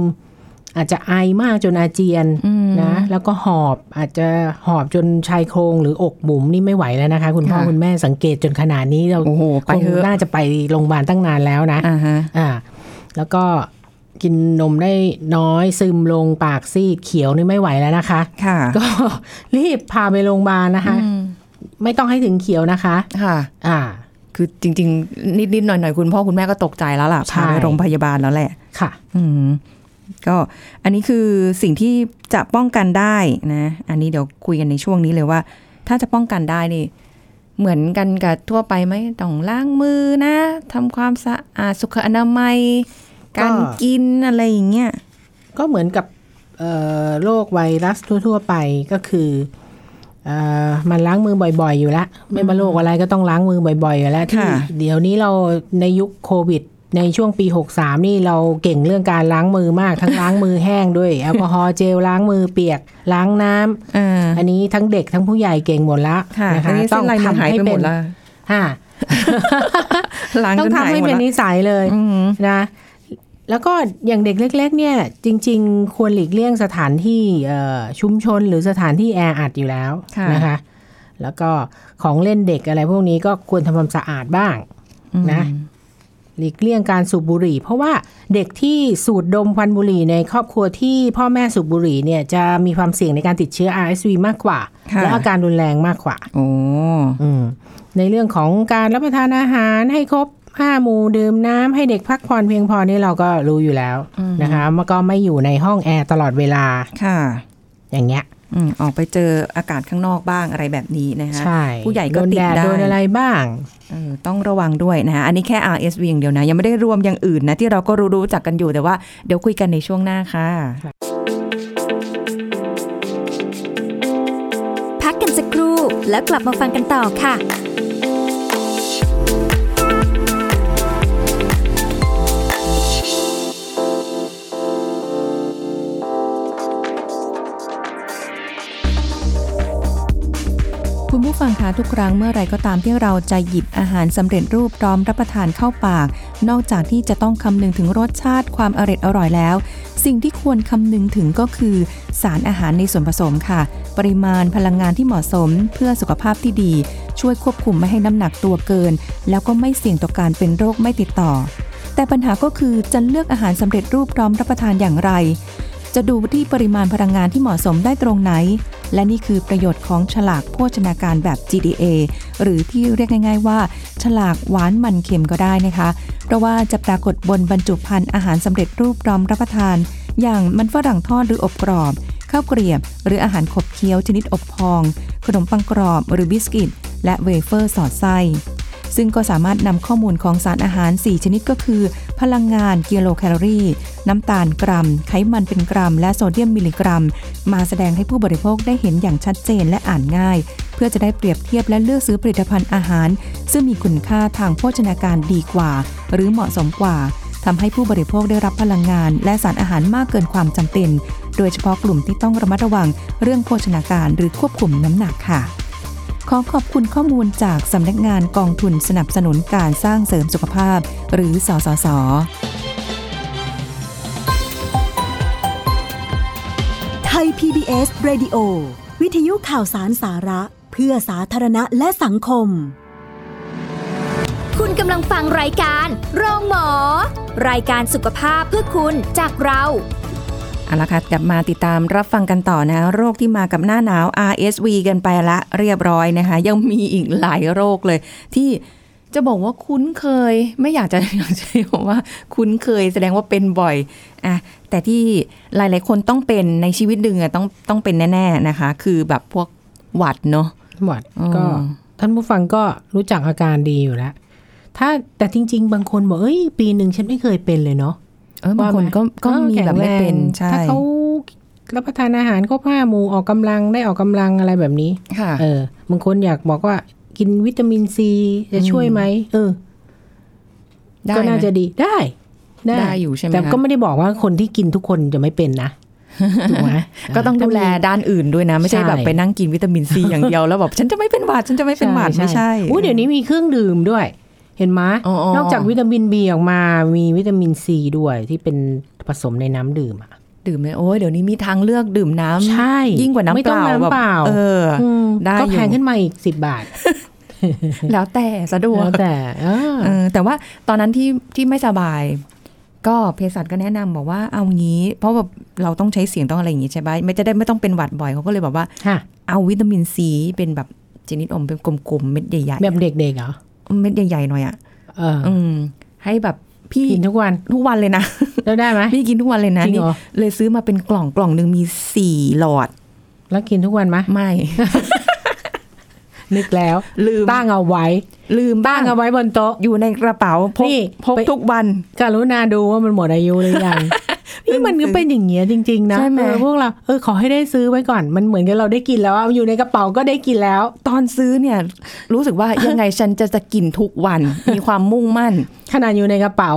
Speaker 2: อาจจะไอมากจนอาเจียน
Speaker 1: อืม
Speaker 2: นะแล้วก็หอบอาจจะหอบจนชายโครงหรือ อกบุ๋มนี่ไม่ไหวแล้วนะคะ คุณพ่อ
Speaker 1: ค่ะ
Speaker 2: คุณแม่สังเกตจนขนาดนี้เรา
Speaker 1: โอ้โหไป
Speaker 2: คง
Speaker 1: เถอะ
Speaker 2: น่าจะไปโรงพยาบาลตั้งนานแล้วนะ
Speaker 1: อ่าฮะ
Speaker 2: อ่าแล้วก็กินนมได้น้อยซึมลงปากซีดเขียวนี่ไม่ไหวแล้วนะคะ
Speaker 1: ค่ะ
Speaker 2: ก็รีบพาไปโรงพยาบาลนะคะ
Speaker 1: อืม
Speaker 2: ไม่ต้องให้ถึงเขียวนะคะ
Speaker 1: ค่ะ
Speaker 2: อ่า
Speaker 1: คือจริง ๆ นิดๆหน่อยๆคุณพ่อคุณแม่ก็ตกใจแล้วล่ะ
Speaker 2: ใช่
Speaker 1: พาไปโรงพยาบาลแล้วแหละ
Speaker 2: ค่ะ
Speaker 1: อืมก็อันนี้คือสิ่งที่จะป้องกันได้นะ อันนี้เดี๋ยวคุยกันในช่วงนี้เลยว่า ถ้าจะป้องกันได้นี่เหมือนกันกับทั่วไปไหมต้องล้างมือนะทำความสะอาดสุขอนามัย การ
Speaker 2: ก็
Speaker 1: กินอะไรอย่างเงี้ย
Speaker 2: ก็เหมือนกับเอ่อโรคไวรัสทั่ว ๆ ไปก็คือเอ่อ มันล้างมือบ่อย ๆ อยู่แล้ว ไม่ว่าโรคอะไรก็ต้องล้างมือบ่อย ๆ อยู่แล้วที่
Speaker 1: ค่ะ
Speaker 2: เดี๋ยวนี้เราในยุคโควิดในช่วงปี 63 นี่เราเก่งเรื่องการล้างมือมากทั้งล้างมือแห้งด้วยแอลกอฮอล์เจลล้างมือเปียกล้างน้ำ
Speaker 1: อ่า
Speaker 2: อันนี้ทั้งเด็กทั้งผู้ใหญ่เก่งหมดละ
Speaker 1: ค่ะ
Speaker 2: นะ
Speaker 1: อัน
Speaker 2: คะ
Speaker 1: นี้เส้นลายมือหายไปหมดละ
Speaker 2: ฮะ
Speaker 1: ล้าง
Speaker 2: ต้อง
Speaker 1: จน
Speaker 2: ทำ
Speaker 1: หาย
Speaker 2: ให้
Speaker 1: หมด
Speaker 2: เป็น
Speaker 1: ละ
Speaker 2: นิสัยเลย
Speaker 1: อืม
Speaker 2: นะ แล้วก็อย่างเด็กเล็กๆเนี่ยจริง ๆ ควรหลีกเลี่ยงสถานที่เอ่อชุมชนหรือสถานที่แออัดอยู่แล้ว
Speaker 1: ค่ะ
Speaker 2: นะคะ แล้วก็ของเล่นเด็กอะไรพวกนี้ก็ควรทำความสะอาดบ้างนะหลีกเลี่ยงการสูบบุหรี่ เพราะว่าเด็กที่สูดดมควันบุหรี่ในครอบครัวที่พ่อแม่สูบบุหรี่เนี่ยจะมีความเสี่ยงในการติดเชื้อ RSV มากกว่า
Speaker 1: ค่ะ
Speaker 2: และอาการรุนแรงมากกว่า
Speaker 1: โอ้
Speaker 2: อืมในเรื่องของการรับประทานอาหารให้ครบ ห้าหมู่ดื่มน้ำให้เด็กพักผ่อนเพียงพอนี่เราก็รู้อยู่แล้วนะคะมันก็ไม่อยู่ในห้องแอร์ตลอดเวลา
Speaker 1: ค่ะ
Speaker 2: อย่างเงี้ย
Speaker 1: อืมออกไปเจออากาศข้างนอกบ้างอะไรแบบนี้นะคะ
Speaker 2: ใช่
Speaker 1: ผู้ใหญ่ก็
Speaker 2: โดน
Speaker 1: ติด
Speaker 2: แดด
Speaker 1: ได้
Speaker 2: โดนอะไรบ้าง
Speaker 1: เออต้องระวังด้วยนะคะอันนี้แค่ RSV อย่างเดียวนะ ยังไม่ได้รวมอย่างอื่นนะที่เราก็รู้รู้จักกันอยู่แต่ว่าเดี๋ยวคุยกันในช่วงหน้าค่ะ
Speaker 3: พักกันสักครู่แล้วกลับมาฟังกันต่อค่ะ
Speaker 1: คุณผู้ฟังคะทุกครั้งเมื่อไรก็ตามที่เราจะหยิบอาหารสำเร็จรูปพร้อมรับประทานเข้าปาก นอกจากที่จะต้องคำนึงถึงรสชาติความอร่อยอร่อยแล้ว สิ่งที่ควรคำนึงถึงก็คือ สารอาหารในส่วนผสมค่ะ ปริมาณพลังงานที่เหมาะสม เพื่อสุขภาพที่ดี ช่วยควบคุมไม่ให้น้ำหนักตัวเกิน แล้วก็ไม่เสี่ยงต่อการเป็นโรคไม่ติดต่อ แต่ปัญหาก็คือจะเลือกอาหารสำเร็จรูปพร้อมรับประทานอย่างไร จะดูที่ปริมาณพลังงานที่เหมาะสมได้ตรงไหน และนี่คือประโยชน์ของฉลากโภชนาการแบบ GDA หรือที่เรียกง่าย ๆ ว่า ฉลากหวานมันเค็มก็ได้นะคะ เพราะว่าจะปรากฏบนบรรจุภัณฑ์อาหารสำเร็จรูปพร้อมรับประทาน อย่างมันฝรั่งทอดหรืออบกรอบข้าวเกรียบ หรืออาหารขบเคี้ยวชนิดอบพอง ขนมปังกรอบหรือบิสกิต และเวเฟอร์สอดไส้ ซึ่งก็สามารถนำข้อมูลของสารอาหาร 4 ชนิดก็คือ พลังงานกิโลแคลอรี่ น้ำตาลกรัม ไขมันเป็นกรัม และโซเดียมมิลลิกรัม มาแสดงให้ผู้บริโภคได้เห็นอย่างชัดเจนและอ่านง่าย เพื่อจะได้เปรียบเทียบและเลือกซื้อผลิตภัณฑ์อาหาร ซึ่งมีคุณค่าทางโภชนาการดีกว่า หรือเหมาะสมกว่าทำให้ผู้บริโภคได้รับพลังงาน และสารอาหารมากเกินความจำเป็น โดยเฉพาะกลุ่มที่ต้องระมัดระวังเรื่องโภชนาการหรือควบคุมน้ำหนักค่ะ ขอขอบคุณข้อมูลจากสำนักงานกองทุนสนับสนุนการสร้างเสริมสุขภาพ หรือสสส
Speaker 4: ไทย PBS Radio วิทยุข่าวสารสาระ เพื่อสาธารณะและสังคม
Speaker 3: คุณกำลังฟังรายการโรงหมอ รายการสุขภาพเพื่อคุณจากเรา
Speaker 1: เอาละค่ะกลับมาติดตามรับฟังกันต่อนะ โรคที่มากับหน้าหนาว RSV กันไปละเรียบร้อยนะคะ ยังมีอีกหลายโรคเลย ที่จะบอกว่าคุ้นเคย ไม่อยากจะอยากจะบอกว่าคุ้นเคยแสดงว่าเป็นบ่อยอะแต่ที่หลาย ๆ คนต้องเป็นในชีวิตหนึ่งอะต้องต้องเป็นแน่ ๆนะคะ คือแบบพวกหวัดเนาะ
Speaker 2: หวัด
Speaker 1: อืม
Speaker 2: ก็ท่านผู้ฟังก็รู้จักอาการดีอยู่แล้วถ้าแต่จริง ๆ บางคนบอกเอ้ย ปีหนึ่งฉันไม่เคยเป็นเลยเนาะ
Speaker 1: เออ บางคนก็ก็
Speaker 2: เออ
Speaker 1: มีแบบไม่เป็น
Speaker 2: แข็งแรง
Speaker 1: ใช่
Speaker 2: ถ้าเขารับประทานอาหารก็ผ้าหมูออกกำลังได้ออกกำลังอะไรแบบนี้
Speaker 1: ค่ะ
Speaker 2: เออบางคนอยากบอกว่ากินวิตามินซีจะช่วยไหมเออ
Speaker 1: ได้
Speaker 2: ก็น่า
Speaker 1: ไหม
Speaker 2: จะดีได้
Speaker 1: ได้อยู่ใช่ไหม
Speaker 2: แต่
Speaker 1: คะ
Speaker 2: ก็ไม่ได้บอกว่าคนที่กินทุกคนจะไม่เป็นนะถูกไหม
Speaker 1: ก็ต้องดูแล
Speaker 2: ถ้ามี
Speaker 1: ด้านอื่นด้วยนะ ไม่ใช่
Speaker 2: ใช่
Speaker 1: แบบไปนั่งกินวิตามินซีอย่างเดียวแล้วแบบฉันจะไม่เป็นหวัดฉันจะไม่เป็นหวัดไม่ใช่
Speaker 2: อุ้ยเดี๋ยวนี้มีเครื่องดื่มด้วย เห็นไหม
Speaker 1: อ๋ออ๋อ
Speaker 2: นอกจากวิตามินบีออกมา มีวิตามินซีด้วยที่เป็นผสมในน้ำดื่มอะ
Speaker 1: ดื่มเลยโอ้ยเดี๋ยวนี้มีทางเลือกดื่มน้ำ
Speaker 2: ใช่
Speaker 1: ยิ่งกว่าน้ำ
Speaker 2: ไม่
Speaker 1: เป
Speaker 2: ต้อง
Speaker 1: ล่า
Speaker 2: น้ำเปล่า
Speaker 1: แบบเออ
Speaker 2: ม
Speaker 1: ได้
Speaker 2: ก็
Speaker 1: อยู่
Speaker 2: แพงขึ้นมาอีกสิบบาท
Speaker 1: แล้วแต่สะดวก
Speaker 2: แล้วแต่เออ
Speaker 1: เออแต่ว่าตอนนั้นที่ที่ไม่สบาย ก็เภสัชก็แนะนำบอกว่าเอางี้ เพราะแบบเราต้องใช้เสียงต้องอะไรอย่างงี้ใช่ไหมไม่จะได้ไม่ต้องเป็นหวัดบ่อยเขาก็เลยบอกว่า
Speaker 2: ค่ะ
Speaker 1: เอาวิตามินซีเป็นแบบชนิดอมเป็นกลมๆเม็ดใหญ่
Speaker 2: แบบเด็กๆเหรอ
Speaker 1: ๆ เม็ดใหญ่ๆหน่อยอะ
Speaker 2: เออ
Speaker 1: อืม ให้แบบพี่
Speaker 2: กินทุกวัน
Speaker 1: ทุกวันเลยนะ
Speaker 2: แล้วได้ไหม
Speaker 1: พี่กินทุกวันเลยนะ
Speaker 2: จริง
Speaker 1: นี่
Speaker 2: เหรอ
Speaker 1: เลยซื้อมาเป็นกล่องกล่องหนึ่งมีสี่หลอด
Speaker 2: แล้วกินทุกวันไหม
Speaker 1: ไม่
Speaker 2: นึกแล้ว
Speaker 1: ลืม
Speaker 2: ตั้งเอาไว้
Speaker 1: ลืมบ้า
Speaker 2: ตั้
Speaker 1: ง
Speaker 2: งเอาไว้บนโต๊ะ
Speaker 1: อยู่ในกระเป๋าพก
Speaker 2: นี่
Speaker 1: พก
Speaker 2: ไป
Speaker 1: ทุกวัน
Speaker 2: กรุณาดูว่ามันหมดอายุหรือยัง นี่มันก็เป็นอย่างเงี้ยจริง ๆ นะ
Speaker 1: ใช่ไหม
Speaker 2: เออพวกเราเออขอให้ได้ซื้อไว้ก่อน มันเหมือนกับเราได้กินแล้วอะอยู่ในกระเป๋าก็ได้กินแล้ว
Speaker 1: ตอนซื้อเนี่ย รู้สึกว่ายังไงฉันจะจะกินทุกวันมีความมุ่งมั่น
Speaker 2: ขนาดอยู่ในกระเป๋า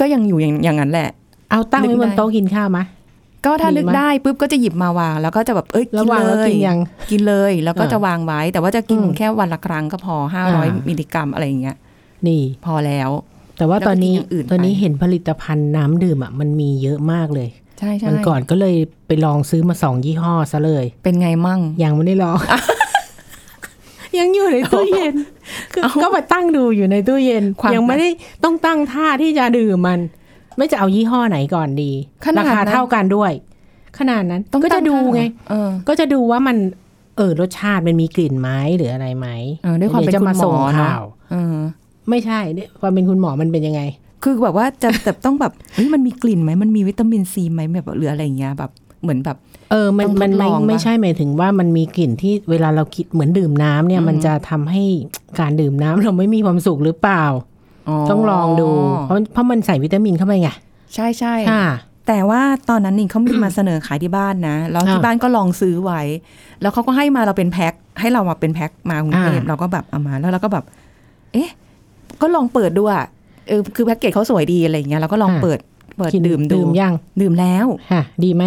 Speaker 1: ก็ยังอยู่อย่างอย่างนั้นแหละ
Speaker 2: เอาตั้ง
Speaker 1: นึ
Speaker 2: ไว้
Speaker 1: ก
Speaker 2: บน
Speaker 1: ได้
Speaker 2: โต๊ะกินข้าวไหม
Speaker 1: ก็ถ้า
Speaker 2: มี
Speaker 1: นึก
Speaker 2: ไหม
Speaker 1: ได้ปุ๊บก็จะหยิบมาวาง แล้วก็จะแบบเอ้ย
Speaker 2: แล้ว
Speaker 1: กิน
Speaker 2: วาง
Speaker 1: เล
Speaker 2: แล้ว
Speaker 1: ย
Speaker 2: กินยัง
Speaker 1: กินเลยแล้วก็
Speaker 2: อ่า
Speaker 1: จะวางไว้ แต่ว่าจะกิน
Speaker 2: อืม
Speaker 1: แค่วันละครั้งก็พอห้าร้อย
Speaker 2: อ่ามิ
Speaker 1: มิลลิกรัมอะไรอย่างเงี้ย
Speaker 2: นี่
Speaker 1: พอแล้ว
Speaker 2: แต่ว่า
Speaker 1: แล้วก็
Speaker 2: ตอนนี้
Speaker 1: กินอย่างอื่น
Speaker 2: ตอนนี้
Speaker 1: ไป
Speaker 2: เห็นผลิตภัณฑ์น้ำดื่มอะมันมีเยอะมากเลย
Speaker 1: ใช่ใช่
Speaker 2: มันก่อนก็เลยไปลองซื้อมาสองยี่ห้อซะเลย
Speaker 1: เป็นไงมั่ง
Speaker 2: ยังไม่ได้ลอง ยังอยู่ในตู้เย็น คือ
Speaker 1: เอ้า
Speaker 2: ก็ไปตั้งดูอยู่ในตู้เย็น
Speaker 1: ความ
Speaker 2: ยังไม่ได้ต้องตั้งท่าที่จะดื่มมัน ไม่จะเอายี่ห้อไหนก่อนดี
Speaker 1: ขนาด
Speaker 2: ราคา
Speaker 1: นั้น
Speaker 2: เท่ากันด้วย ขนาดนั้น
Speaker 1: ต้อง
Speaker 2: ก็จะดูไง
Speaker 1: เออ
Speaker 2: ก็จะดูว่ามัน เออรสชาติมันมีกลิ่นไหมหรืออะไรไหม
Speaker 1: เออด้วยความเป็น
Speaker 2: ดี๋จะ
Speaker 1: คุณ
Speaker 2: มา
Speaker 1: หม
Speaker 2: ส่ง
Speaker 1: อเนอะ
Speaker 2: ข่าว
Speaker 1: เออ
Speaker 2: ไม่ใช่เนี่ยความเป็นคุณหมอมันเป็นยังไง
Speaker 1: คือแบบว่าจะแบบต้องแบบเฮ้ยมันมีกลิ่นไหมมันมีวิตามินซีไหมแบบหรืออะไรอย่างเงี้ยแบบเหมือนแบบ
Speaker 2: เออมัน
Speaker 1: ต้องทด
Speaker 2: มันไม่
Speaker 1: ลองปะ
Speaker 2: ไม่ใช่หมายถึงว่ามันมีกลิ่นที่เวลาเราคิดเหมือนดื่มน้ำเนี่ย มันจะทำให้การดื่มน้ำเราไม่มีความสุขหรือเปล่าต้องลองดู เพราะเพราะมันใส่วิตามินเข้าไปไง
Speaker 1: ใช่ใช่
Speaker 2: ค่ะ
Speaker 1: แต่ว่าตอนนั้นนี่เขามีมาเสนอขายที่บ้านนะ แล้วที่
Speaker 2: อ่า
Speaker 1: บ้านก็ลองซื้อไว้ แล้วเขาก็ให้มาเราเป็นแพ็คให้เรามาเป็นแพ็คมากรุงเทพ
Speaker 2: อ่า
Speaker 1: เราก็แบบเอามาแล้วเราก็แบบ เอ๊ะ ก็ลองเปิดดูอะเออคือแพ็กเกจเขาสวยดีอะไรอย่างเงี้ยเราก็ลองเปิดเปิด
Speaker 2: กิน
Speaker 1: ดื่มดู
Speaker 2: ดื่มยัง
Speaker 1: ดื่มแล้ว
Speaker 2: ค่ะดีไหม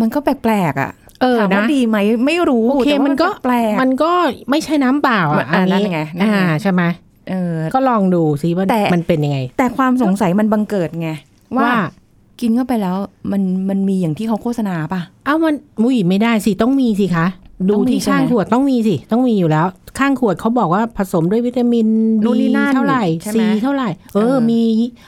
Speaker 1: มันก็แปลกๆอะ
Speaker 2: เออ
Speaker 1: ถามว่า
Speaker 2: นะ
Speaker 1: ดีไหมไม่รู้
Speaker 2: โอเค
Speaker 1: แต่ว่า
Speaker 2: มันก็
Speaker 1: แปลกๆ
Speaker 2: มันก็ไม่ใช่น้ำเปล่า
Speaker 1: มัน
Speaker 2: อะ
Speaker 1: อ่า
Speaker 2: อัน
Speaker 1: นั่น
Speaker 2: นี้
Speaker 1: ไงนั่นไง
Speaker 2: อ่าใช่ไหม
Speaker 1: เออ
Speaker 2: ก็ลองดูซิว่า
Speaker 1: แต่
Speaker 2: มันเป็นยังไง
Speaker 1: แต่ความสงสัยมันบังเกิดไงว่า
Speaker 2: ว่า
Speaker 1: กินเข้าไปแล้วมันมันมีอย่างที่เขาโฆษณาป่ะ
Speaker 2: เอ้ามันมุยไม่ได้สิต้องมีสิคะดู
Speaker 1: ต้องมี
Speaker 2: ที่
Speaker 1: ใช่ไหม
Speaker 2: ข้างขวดต้องมีสิต้องมีอยู่แล้ว ข้างขวดเขาบอกว่าผสมด้วยวิตามิน
Speaker 1: นู่นนี่
Speaker 2: B
Speaker 1: นั่น
Speaker 2: เท่าไหร่
Speaker 1: ใช่ไหม
Speaker 2: ซีเท่าไหร่เอ
Speaker 1: เอ
Speaker 2: อ
Speaker 1: อ
Speaker 2: มี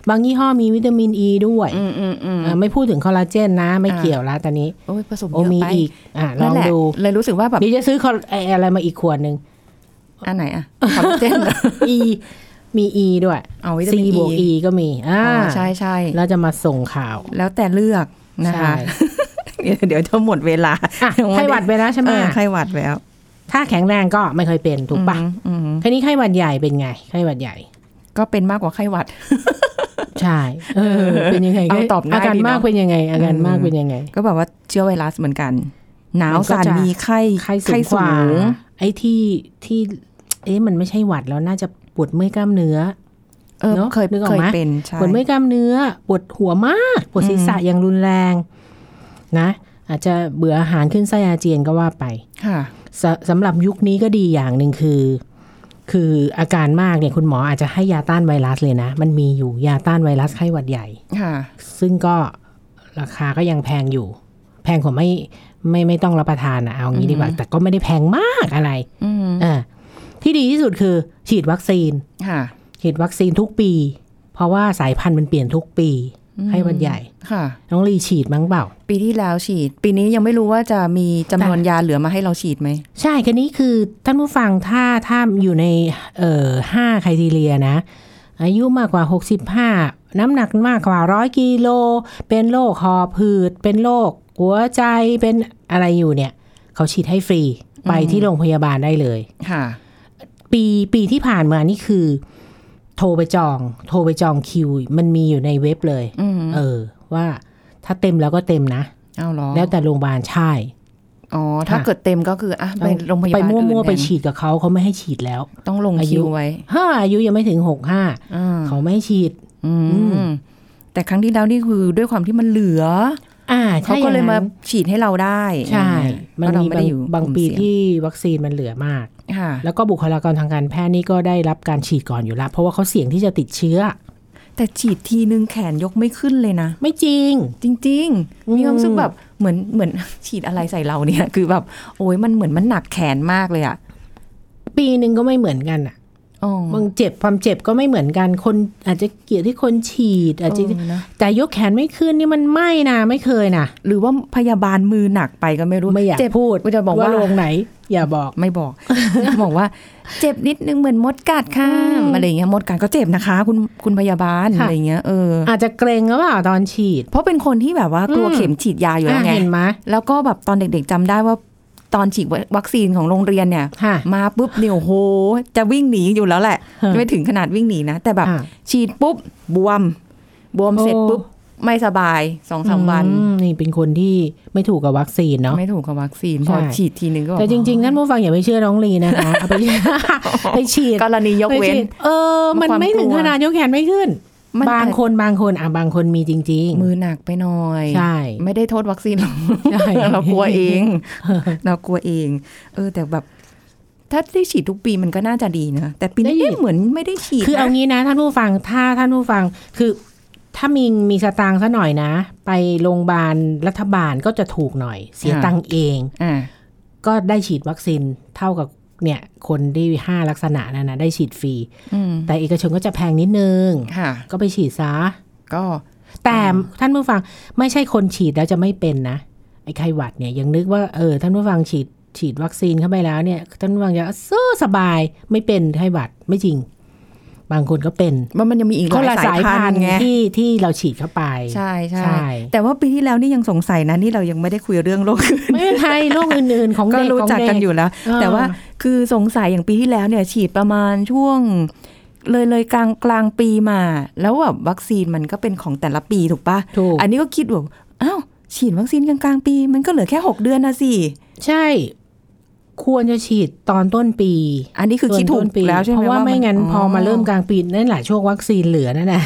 Speaker 2: บางยี่ห้อมีวิตามินอ e ีด้วย
Speaker 1: อืมอืมอืม
Speaker 2: อ่าไม่พูดถึงคอลลาเจนนะ ไม่
Speaker 1: อ่า
Speaker 2: เกี่ยวละตอนนี้
Speaker 1: โอ้ยผสม
Speaker 2: โอ้
Speaker 1: เยอะ
Speaker 2: มี
Speaker 1: ไป
Speaker 2: อีกอ่าล
Speaker 1: นั่
Speaker 2: อนง
Speaker 1: แหละ
Speaker 2: ดู
Speaker 1: เลยรู้สึกว่าแบบ
Speaker 2: เดี๋ยวจะซื้อคอลไอ้อะไรมาอีกขวดหนึ่ง
Speaker 1: อันไหนอะคอลลาเจนเหรอ
Speaker 2: E มี E ด้วย
Speaker 1: เอาวิตา
Speaker 2: C
Speaker 1: มิน
Speaker 2: บวก
Speaker 1: E
Speaker 2: E ก็มีอ่า
Speaker 1: อ๋อใช่ใช่
Speaker 2: แล้วจะมาส่งข่าว
Speaker 1: แล้วแต่เลือกนะคะ
Speaker 2: ใช่
Speaker 1: เดี๋ยวเดี๋ยวจะหมดเวลา
Speaker 2: อะไข้หวัดไปแล้วใช่ไหม
Speaker 1: เออไข้หวัดแล้ว
Speaker 2: ถ้าแข็งแรงก็ไม่เคยเป็นถูกปะ
Speaker 1: อืมอืม
Speaker 2: ทีนี้ไข้หวัดใหญ่เป็นไง ไข้หวัดใหญ่
Speaker 1: ก็เป็นมากกว่าไข้หวัด
Speaker 2: ใช่ เออ เป็นยังไง
Speaker 1: เอาตอบง่าย
Speaker 2: อาการ
Speaker 1: ดีเนอะ
Speaker 2: มากเป็นยังไง อาการ
Speaker 1: เออ
Speaker 2: มากเป็นยังไง
Speaker 1: ก็แบบว่าเชื้อไวรัสเหมือนกัน หนาว
Speaker 2: มันก็
Speaker 1: สั่น
Speaker 2: จะ
Speaker 1: มีไข้
Speaker 2: ไข้สูงกว่าไอ้ที่ที่ เอ๊ะมันไม่ใช่หวัดแล้วน่าจะปวดเมื่อยกล้ามเนื้อ
Speaker 1: เออ
Speaker 2: เนอะ
Speaker 1: เคย
Speaker 2: นึกออก
Speaker 1: เคย
Speaker 2: ไหม
Speaker 1: เป็นใช่
Speaker 2: ปวดเมื่อยกล้ามเนื้อ ปวดหัวมากปวดศีรษะอย่างรุนแรง นะ อาจจะเบื่ออาหารขึ้นไส้อาเจียนก็ว่าไป
Speaker 1: ค่ะ
Speaker 2: สสำหรับยุคนี้ก็ดีอย่างหนึ่งคือ คืออาการมากเนี่ยคุณหมออาจจะให้ยาต้านไวรัสเลยนะ มันมีอยู่ยาต้านไวรัสไข้หวัดใหญ่
Speaker 1: ค่ะ
Speaker 2: ซึ่งก็ราคาก็ยังแพงอยู่ แพงกว่าไม่ไม่ไม่ต้องรับประทานอะเอางี้ดีกว่า
Speaker 1: อืม
Speaker 2: แต่ก็ไม่ได้แพงมากอะไร
Speaker 1: อืม
Speaker 2: อ่าที่ดีที่สุดคือ ฉีดวัคซีน
Speaker 1: ค่ะ
Speaker 2: ฉีดวัคซีนทุกปี เพราะว่าสายพันธุ์มันเปลี่ยนทุกปี ไข้หวัดใหญ่
Speaker 1: ค่ะ
Speaker 2: น้องลีฉีดมั้งเปล่า
Speaker 1: ปีที่แล้วฉีด ปีนี้ยังไม่รู้ว่าจะมีจำนวนยาเหลือมาให้เราฉีดไหม
Speaker 2: ใช่คันนี้คือท่านผู้ฟังถ้าถ้าอยู่ในเอ่อห้าไครทีเรียนะ อายุมากกว่า 65 น้ำหนักมากกว่าร้อยกิโล เป็นโรคหอบหืด เป็นโรคหัวใจเป็นอะไรอยู่เนี่ย เขาฉีดให้ฟรีไปที่โรงพยาบาลได้เลย
Speaker 1: ค่ะ
Speaker 2: ปีปีที่ผ่านมานี่คือโทรไปจอง โทรไปจองคิว มันมีอยู่ในเว็บเลย
Speaker 1: อืม
Speaker 2: เออ ว่าถ้าเต็มแล้วก็เต็มนะ
Speaker 1: เอาเหรอ
Speaker 2: แล้วแต่โรงพยาบาลใช่
Speaker 1: อ๋อ ถ้า
Speaker 2: ค่ะ
Speaker 1: เกิดเต็มก็คืออะไปโรงพยา
Speaker 2: ไป
Speaker 1: บาลอื่น
Speaker 2: มั่วๆไป
Speaker 1: แทน
Speaker 2: ฉีดกับเขาเขาไม่ให้ฉีดแล้ว
Speaker 1: ต้องลง
Speaker 2: อายุ
Speaker 1: คิวไว้
Speaker 2: ห้าอายุยังไม่ถึงหกห้า
Speaker 1: อ่า
Speaker 2: เขาไม่ให้ฉีด
Speaker 1: อื
Speaker 2: อื
Speaker 1: ม
Speaker 2: ม
Speaker 1: แต่ครั้งที่แล้วนี่คือด้วยความที่มันเหลือ
Speaker 2: อ่า
Speaker 1: เขาก็เลยมาฉีดให้เราได้
Speaker 2: ใช่ มัน
Speaker 1: เพราะเรา
Speaker 2: มี
Speaker 1: ไม่
Speaker 2: บา
Speaker 1: ได้
Speaker 2: ง
Speaker 1: อยู่
Speaker 2: บาง
Speaker 1: กลุ่ม
Speaker 2: ปี
Speaker 1: เสี่ยง
Speaker 2: ที่วัคซีนมันเหลือมาก
Speaker 1: ค่ะ
Speaker 2: แล้วก็บุคลากรทางการแพทย์นี่ก็ได้รับการฉีดก่อนอยู่แล้ว เพราะว่าเขาเสี่ยงที่จะติดเชื้อ
Speaker 1: แต่ฉีดทีนึงแขนยกไม่ขึ้นเลยนะ
Speaker 2: ไม่จริง
Speaker 1: จริง
Speaker 2: อืม
Speaker 1: ๆมีความรู้สึกแบบเหมือนเหมือนฉีดอะไรใส่เราเนี่ย คือแบบ โอ้ยมันเหมือนมันหนักแขนมากเลยอะ
Speaker 2: ปีหนึ่งก็ไม่เหมือนกันอะ
Speaker 1: อ๋อ บา
Speaker 2: งเจ็บความเจ็บก็ไม่เหมือนกัน คนอาจจะเกี่ยวที่คนฉีด อาจจะ
Speaker 1: เออนะ
Speaker 2: แต่ยกแขนไม่ขึ้นนี่มันไม่นะไม่เคยนะ
Speaker 1: หรือว่าพยาบาลมือหนักไปก็ไม่รู้
Speaker 2: ไม่อยาก
Speaker 1: เจ็บ
Speaker 2: พูด
Speaker 1: ก็จะบอกว่า
Speaker 2: โรงไหน อย่าบอก
Speaker 1: ไม่บอกบอกว่า เจ็บนิดนึงเหมือนมดกัดค่ะ
Speaker 2: อืม
Speaker 1: อะไรอย่างเงี้ยมดกัดก็เจ็บนะคะ คุณคุณพยาบาล
Speaker 2: ค่ะ
Speaker 1: อะไรอย่างเงี้ยเออ
Speaker 2: อาจจะเกรงหรือเปล่าตอนฉีด
Speaker 1: เพราะเป็นคนที่แบบว่ากลัว
Speaker 2: อืม
Speaker 1: เข็มฉีดยาอยู่แล้ว
Speaker 2: อะ
Speaker 1: ไง
Speaker 2: เห็นไหม
Speaker 1: แล้วก็แบบตอนเด็ก ๆจำได้ว่า ตอนฉีดวัคซีนของโรงเรียนเนี่ย
Speaker 2: ค่ะ
Speaker 1: มาปุ๊บเนี่ยโอ้โห จะวิ่งหนีอยู่แล้วแหละ
Speaker 2: ฮะ
Speaker 1: ไม่ถึงขนาดวิ่งหนีนะ แต่แบบ
Speaker 2: อะ
Speaker 1: ฉีดปุ๊บบวม บวมเสร็จ
Speaker 2: โอ้
Speaker 1: ปุ๊บไม่สบายสองสามวัน
Speaker 2: อืมนี่เป็นคนที่ไม่ถูกกับวัคซีนเนาะ
Speaker 1: ไม่ถูกกับวัคซีน
Speaker 2: ใช่
Speaker 1: พอฉีดทีนึงก็
Speaker 2: แต่จริงๆท่านผู้ฟังอย่าไปเชื่อน้องลีนะคะเอาไปไปฉีด
Speaker 1: กรณียก
Speaker 2: ไป
Speaker 1: เว้น
Speaker 2: ฉีดเออ มัน
Speaker 1: ความ
Speaker 2: ไม่ถึง
Speaker 1: กลัว
Speaker 2: ขนาดยกแขนไม่ขึ้น
Speaker 1: มัน
Speaker 2: บางคนบางคนอะบางคนมีจริง
Speaker 1: มือหนักไปหน่อย
Speaker 2: ใช่
Speaker 1: ไม่ได้โทษวัคซีนหรอก
Speaker 2: ใช่
Speaker 1: เรากลัวเอง เรากลัวเอง เออ แต่แบบถ้าได้ฉีดทุกปีมันก็น่าจะดีนะแต่ปีนี้เอ๊ะเหมือนไม่ได้ฉีด
Speaker 2: คือเอา
Speaker 1: นะ
Speaker 2: งี้นะท่านผู้ฟังถ้าท่านผู้ฟังคือถ้ามีมีสตางค์ซะหน่อยนะ ไปโรงพยาบาลรัฐบาลก็จะถูกหน่อย เสียตังค์เอง
Speaker 1: อ่า
Speaker 2: ก็ได้ฉีดวัคซีนเท่ากับ เนี่ยคนที่ห้าลักษณะนั้นนะได้ฉีดฟรี
Speaker 1: อืม
Speaker 2: แต่เอกชนก็จะแพงนิดนึง
Speaker 1: ค่ะ
Speaker 2: ก็ไปฉีดซะ
Speaker 1: ก็
Speaker 2: แต่ท่านผู้ฟังไม่ใช่คนฉีดแล้วจะไม่เป็นนะไอ้ไข้หวัดเนี่ยยังนึกว่าเออท่านผู้ฟังฉีดฉีดวัคซีนเข้าไปแล้วเนี่ยท่านผู้ฟังจะสู้สบายไม่เป็นไข้หวัดไม่จริง บางคนก็เป็น
Speaker 1: ว่ามันยังมีอีกห
Speaker 2: คน
Speaker 1: ลา
Speaker 2: ละ
Speaker 1: ยสา
Speaker 2: สายย
Speaker 1: พั
Speaker 2: พั
Speaker 1: น
Speaker 2: น
Speaker 1: ธุ์
Speaker 2: ธุ์
Speaker 1: ไง
Speaker 2: ที่ที่เราฉีดเข้าไป
Speaker 1: ใช่ใช่
Speaker 2: ใช่
Speaker 1: แต่ว่าปีที่แล้วนี่ยังสงสัยนะนี่เรายังไม่ได้คุยเรื่องโรคอื่น
Speaker 2: ไม่เป็นไรโรคอื่นๆ ของ
Speaker 1: ก็
Speaker 2: เด็ก
Speaker 1: รู้
Speaker 2: ของ
Speaker 1: จัก
Speaker 2: เด็
Speaker 1: กันอยู่แล้ว
Speaker 2: เออ
Speaker 1: แต่ว่าคือสงสัยอย่างปีที่แล้วเนี่ยฉีดประมาณช่วงเลยเลยกลางกลางปีมา แล้วแบบวัคซีนมันก็เป็นของแต่ละปีถูกปะ
Speaker 2: ถูก
Speaker 1: อันนี้ก็คิดว่าอ้าวฉีดวัคซีนกลางกลางๆปี มันก็เหลือแค่ 6 เดือนนะสิ
Speaker 2: ใช่ ควรจะฉีดตอนต้นปี
Speaker 1: อันนี้คือคิดถูก
Speaker 2: ต้นปี
Speaker 1: แล้วใช่ไหม
Speaker 2: เพราะว่าไม่งั้นพอมาเริ่มก
Speaker 1: กัน
Speaker 2: ลางปีนั่นแหละช่วงวัคซีนเหลือนั่นแหละ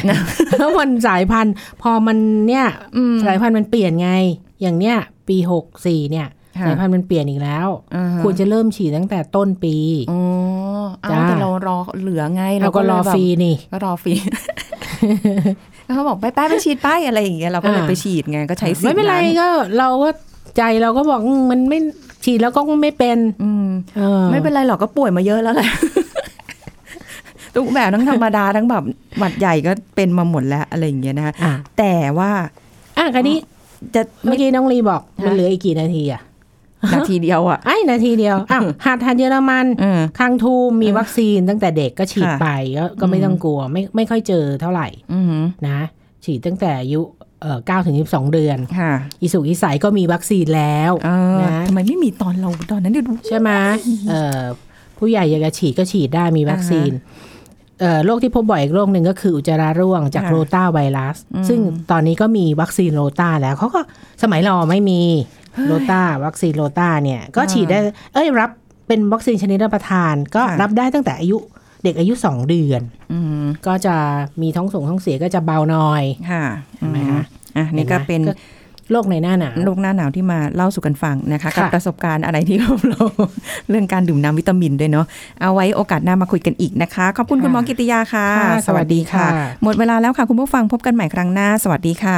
Speaker 2: แล้วมันสายพันธุ์พอมันเนี่ยสายพันธุ์มันเปลี่ยนไง อย่างเนี้ยปีหกสี่เนี่ยสายพันธุ์มันเปลี่ยนอีกแล้ว ควรจะเริ่มฉีดตั้งแต่ต้นปี
Speaker 1: อ๋อเอา
Speaker 2: จ้า
Speaker 1: แต่เรารอเหลือไง
Speaker 2: เราก็รอ
Speaker 1: เลยแบบ
Speaker 2: ฟรีนี่
Speaker 1: ก็รอฟรีแล้วเขาบอกไปไปไปฉีดไปอะไรอย่างเงี้ยเราก็เลย
Speaker 2: อ่า
Speaker 1: ไปฉีดไงก็ใช้สิทธิ์
Speaker 2: ไม่เป็นไร
Speaker 1: นั้น
Speaker 2: ก็เราก็ใจเราก็บอกอืมมันไม่ ฉีดแล้วก็ไม่เป็น
Speaker 1: อืม
Speaker 2: เออ
Speaker 1: ไม่เป็นไรหรอกก็ป่วยมาเยอะแล้วแหละทุกแบบทั้งธรรมดาทั้งแบบหวัดใหญ่ก็เป็นมาหมดแล้วอะไรอย่างเงี้ยนะคะ
Speaker 2: อะ
Speaker 1: แต่ว่า
Speaker 2: อะคราวนี้
Speaker 1: จะ
Speaker 2: เมื่อกี้น้องลีบอก
Speaker 1: ฮะ
Speaker 2: มันเหลืออีกกี่นาทีอะ
Speaker 1: นาทีเดียวอะ
Speaker 2: ไอ้นาทีเดียวอะหัดหัดเยอรมัน
Speaker 1: เออ
Speaker 2: คังทูมมีวัคซีนตั้งแต่เด็กก็ฉีด
Speaker 1: ค่ะ
Speaker 2: ไปก็ก็ไม่ต้องกลัว ไม่ไม่ค่อยเจอเท่าไหร่
Speaker 1: อือหือ
Speaker 2: นะฉีดตั้งแต่อายุ เอ่อ9ถึง22เดือน
Speaker 1: ค่ะ
Speaker 2: อีสุกอีใสก็มีวัคซีนแล้ว
Speaker 1: เออ
Speaker 2: นะ
Speaker 1: ทำไมไม่มีตอนเราตอนนั้นเดี๋ยวดู
Speaker 2: ใช่ไหมเอ่อผู้ใหญ่อยากจะฉีดก็ฉีดได้มีวัคซีนเอ่อโรคที่พบบ่อยอีกโรคหนึ่งก็คืออุจจาระร่วงจาก
Speaker 1: ค่ะ
Speaker 2: โรตาไวรัส
Speaker 1: อืม
Speaker 2: ซึ่งตอนนี้ก็มีวัคซีนโรตาแล้วเขาก็สมัยเราไม่มีโรตาวัคซีนโรตาเนี่ย ก็ฉีดได้ เอ้ยรับเป็นวัคซีนชนิดรับประทานก็
Speaker 1: ค่ะ
Speaker 2: รับได้ตั้งแต่อายุ เด็กอายุสองเดือน
Speaker 1: อืม
Speaker 2: ก็จะมีท้องส่งท้องเสียก็จะเบาหน่อย
Speaker 1: ค่ะ
Speaker 2: เห็นไหมคะ
Speaker 1: อะนี่ก็เป็น
Speaker 2: ห็นไหมโรคในหน้าหนาว
Speaker 1: โรคหน้าหนาวที่มาเล่าสู่กันฟังนะคะ
Speaker 2: ค่ะ
Speaker 1: กับประสบการณ์อะไรที่เราเรื่องการดื่มน้ำวิตามินด้วยเนาะเอาไว้โอกาสหน้ามาคุยกันอีกนะคะ ขอบคุณคุณหมอกิติยาค่ะ
Speaker 2: ค่ะสวัสดีค่ะ
Speaker 1: หมดเวลาแล้วค่ะคุณผู้ฟังพบกันใหม่ครั้งหน้า สวัสดีค่ะ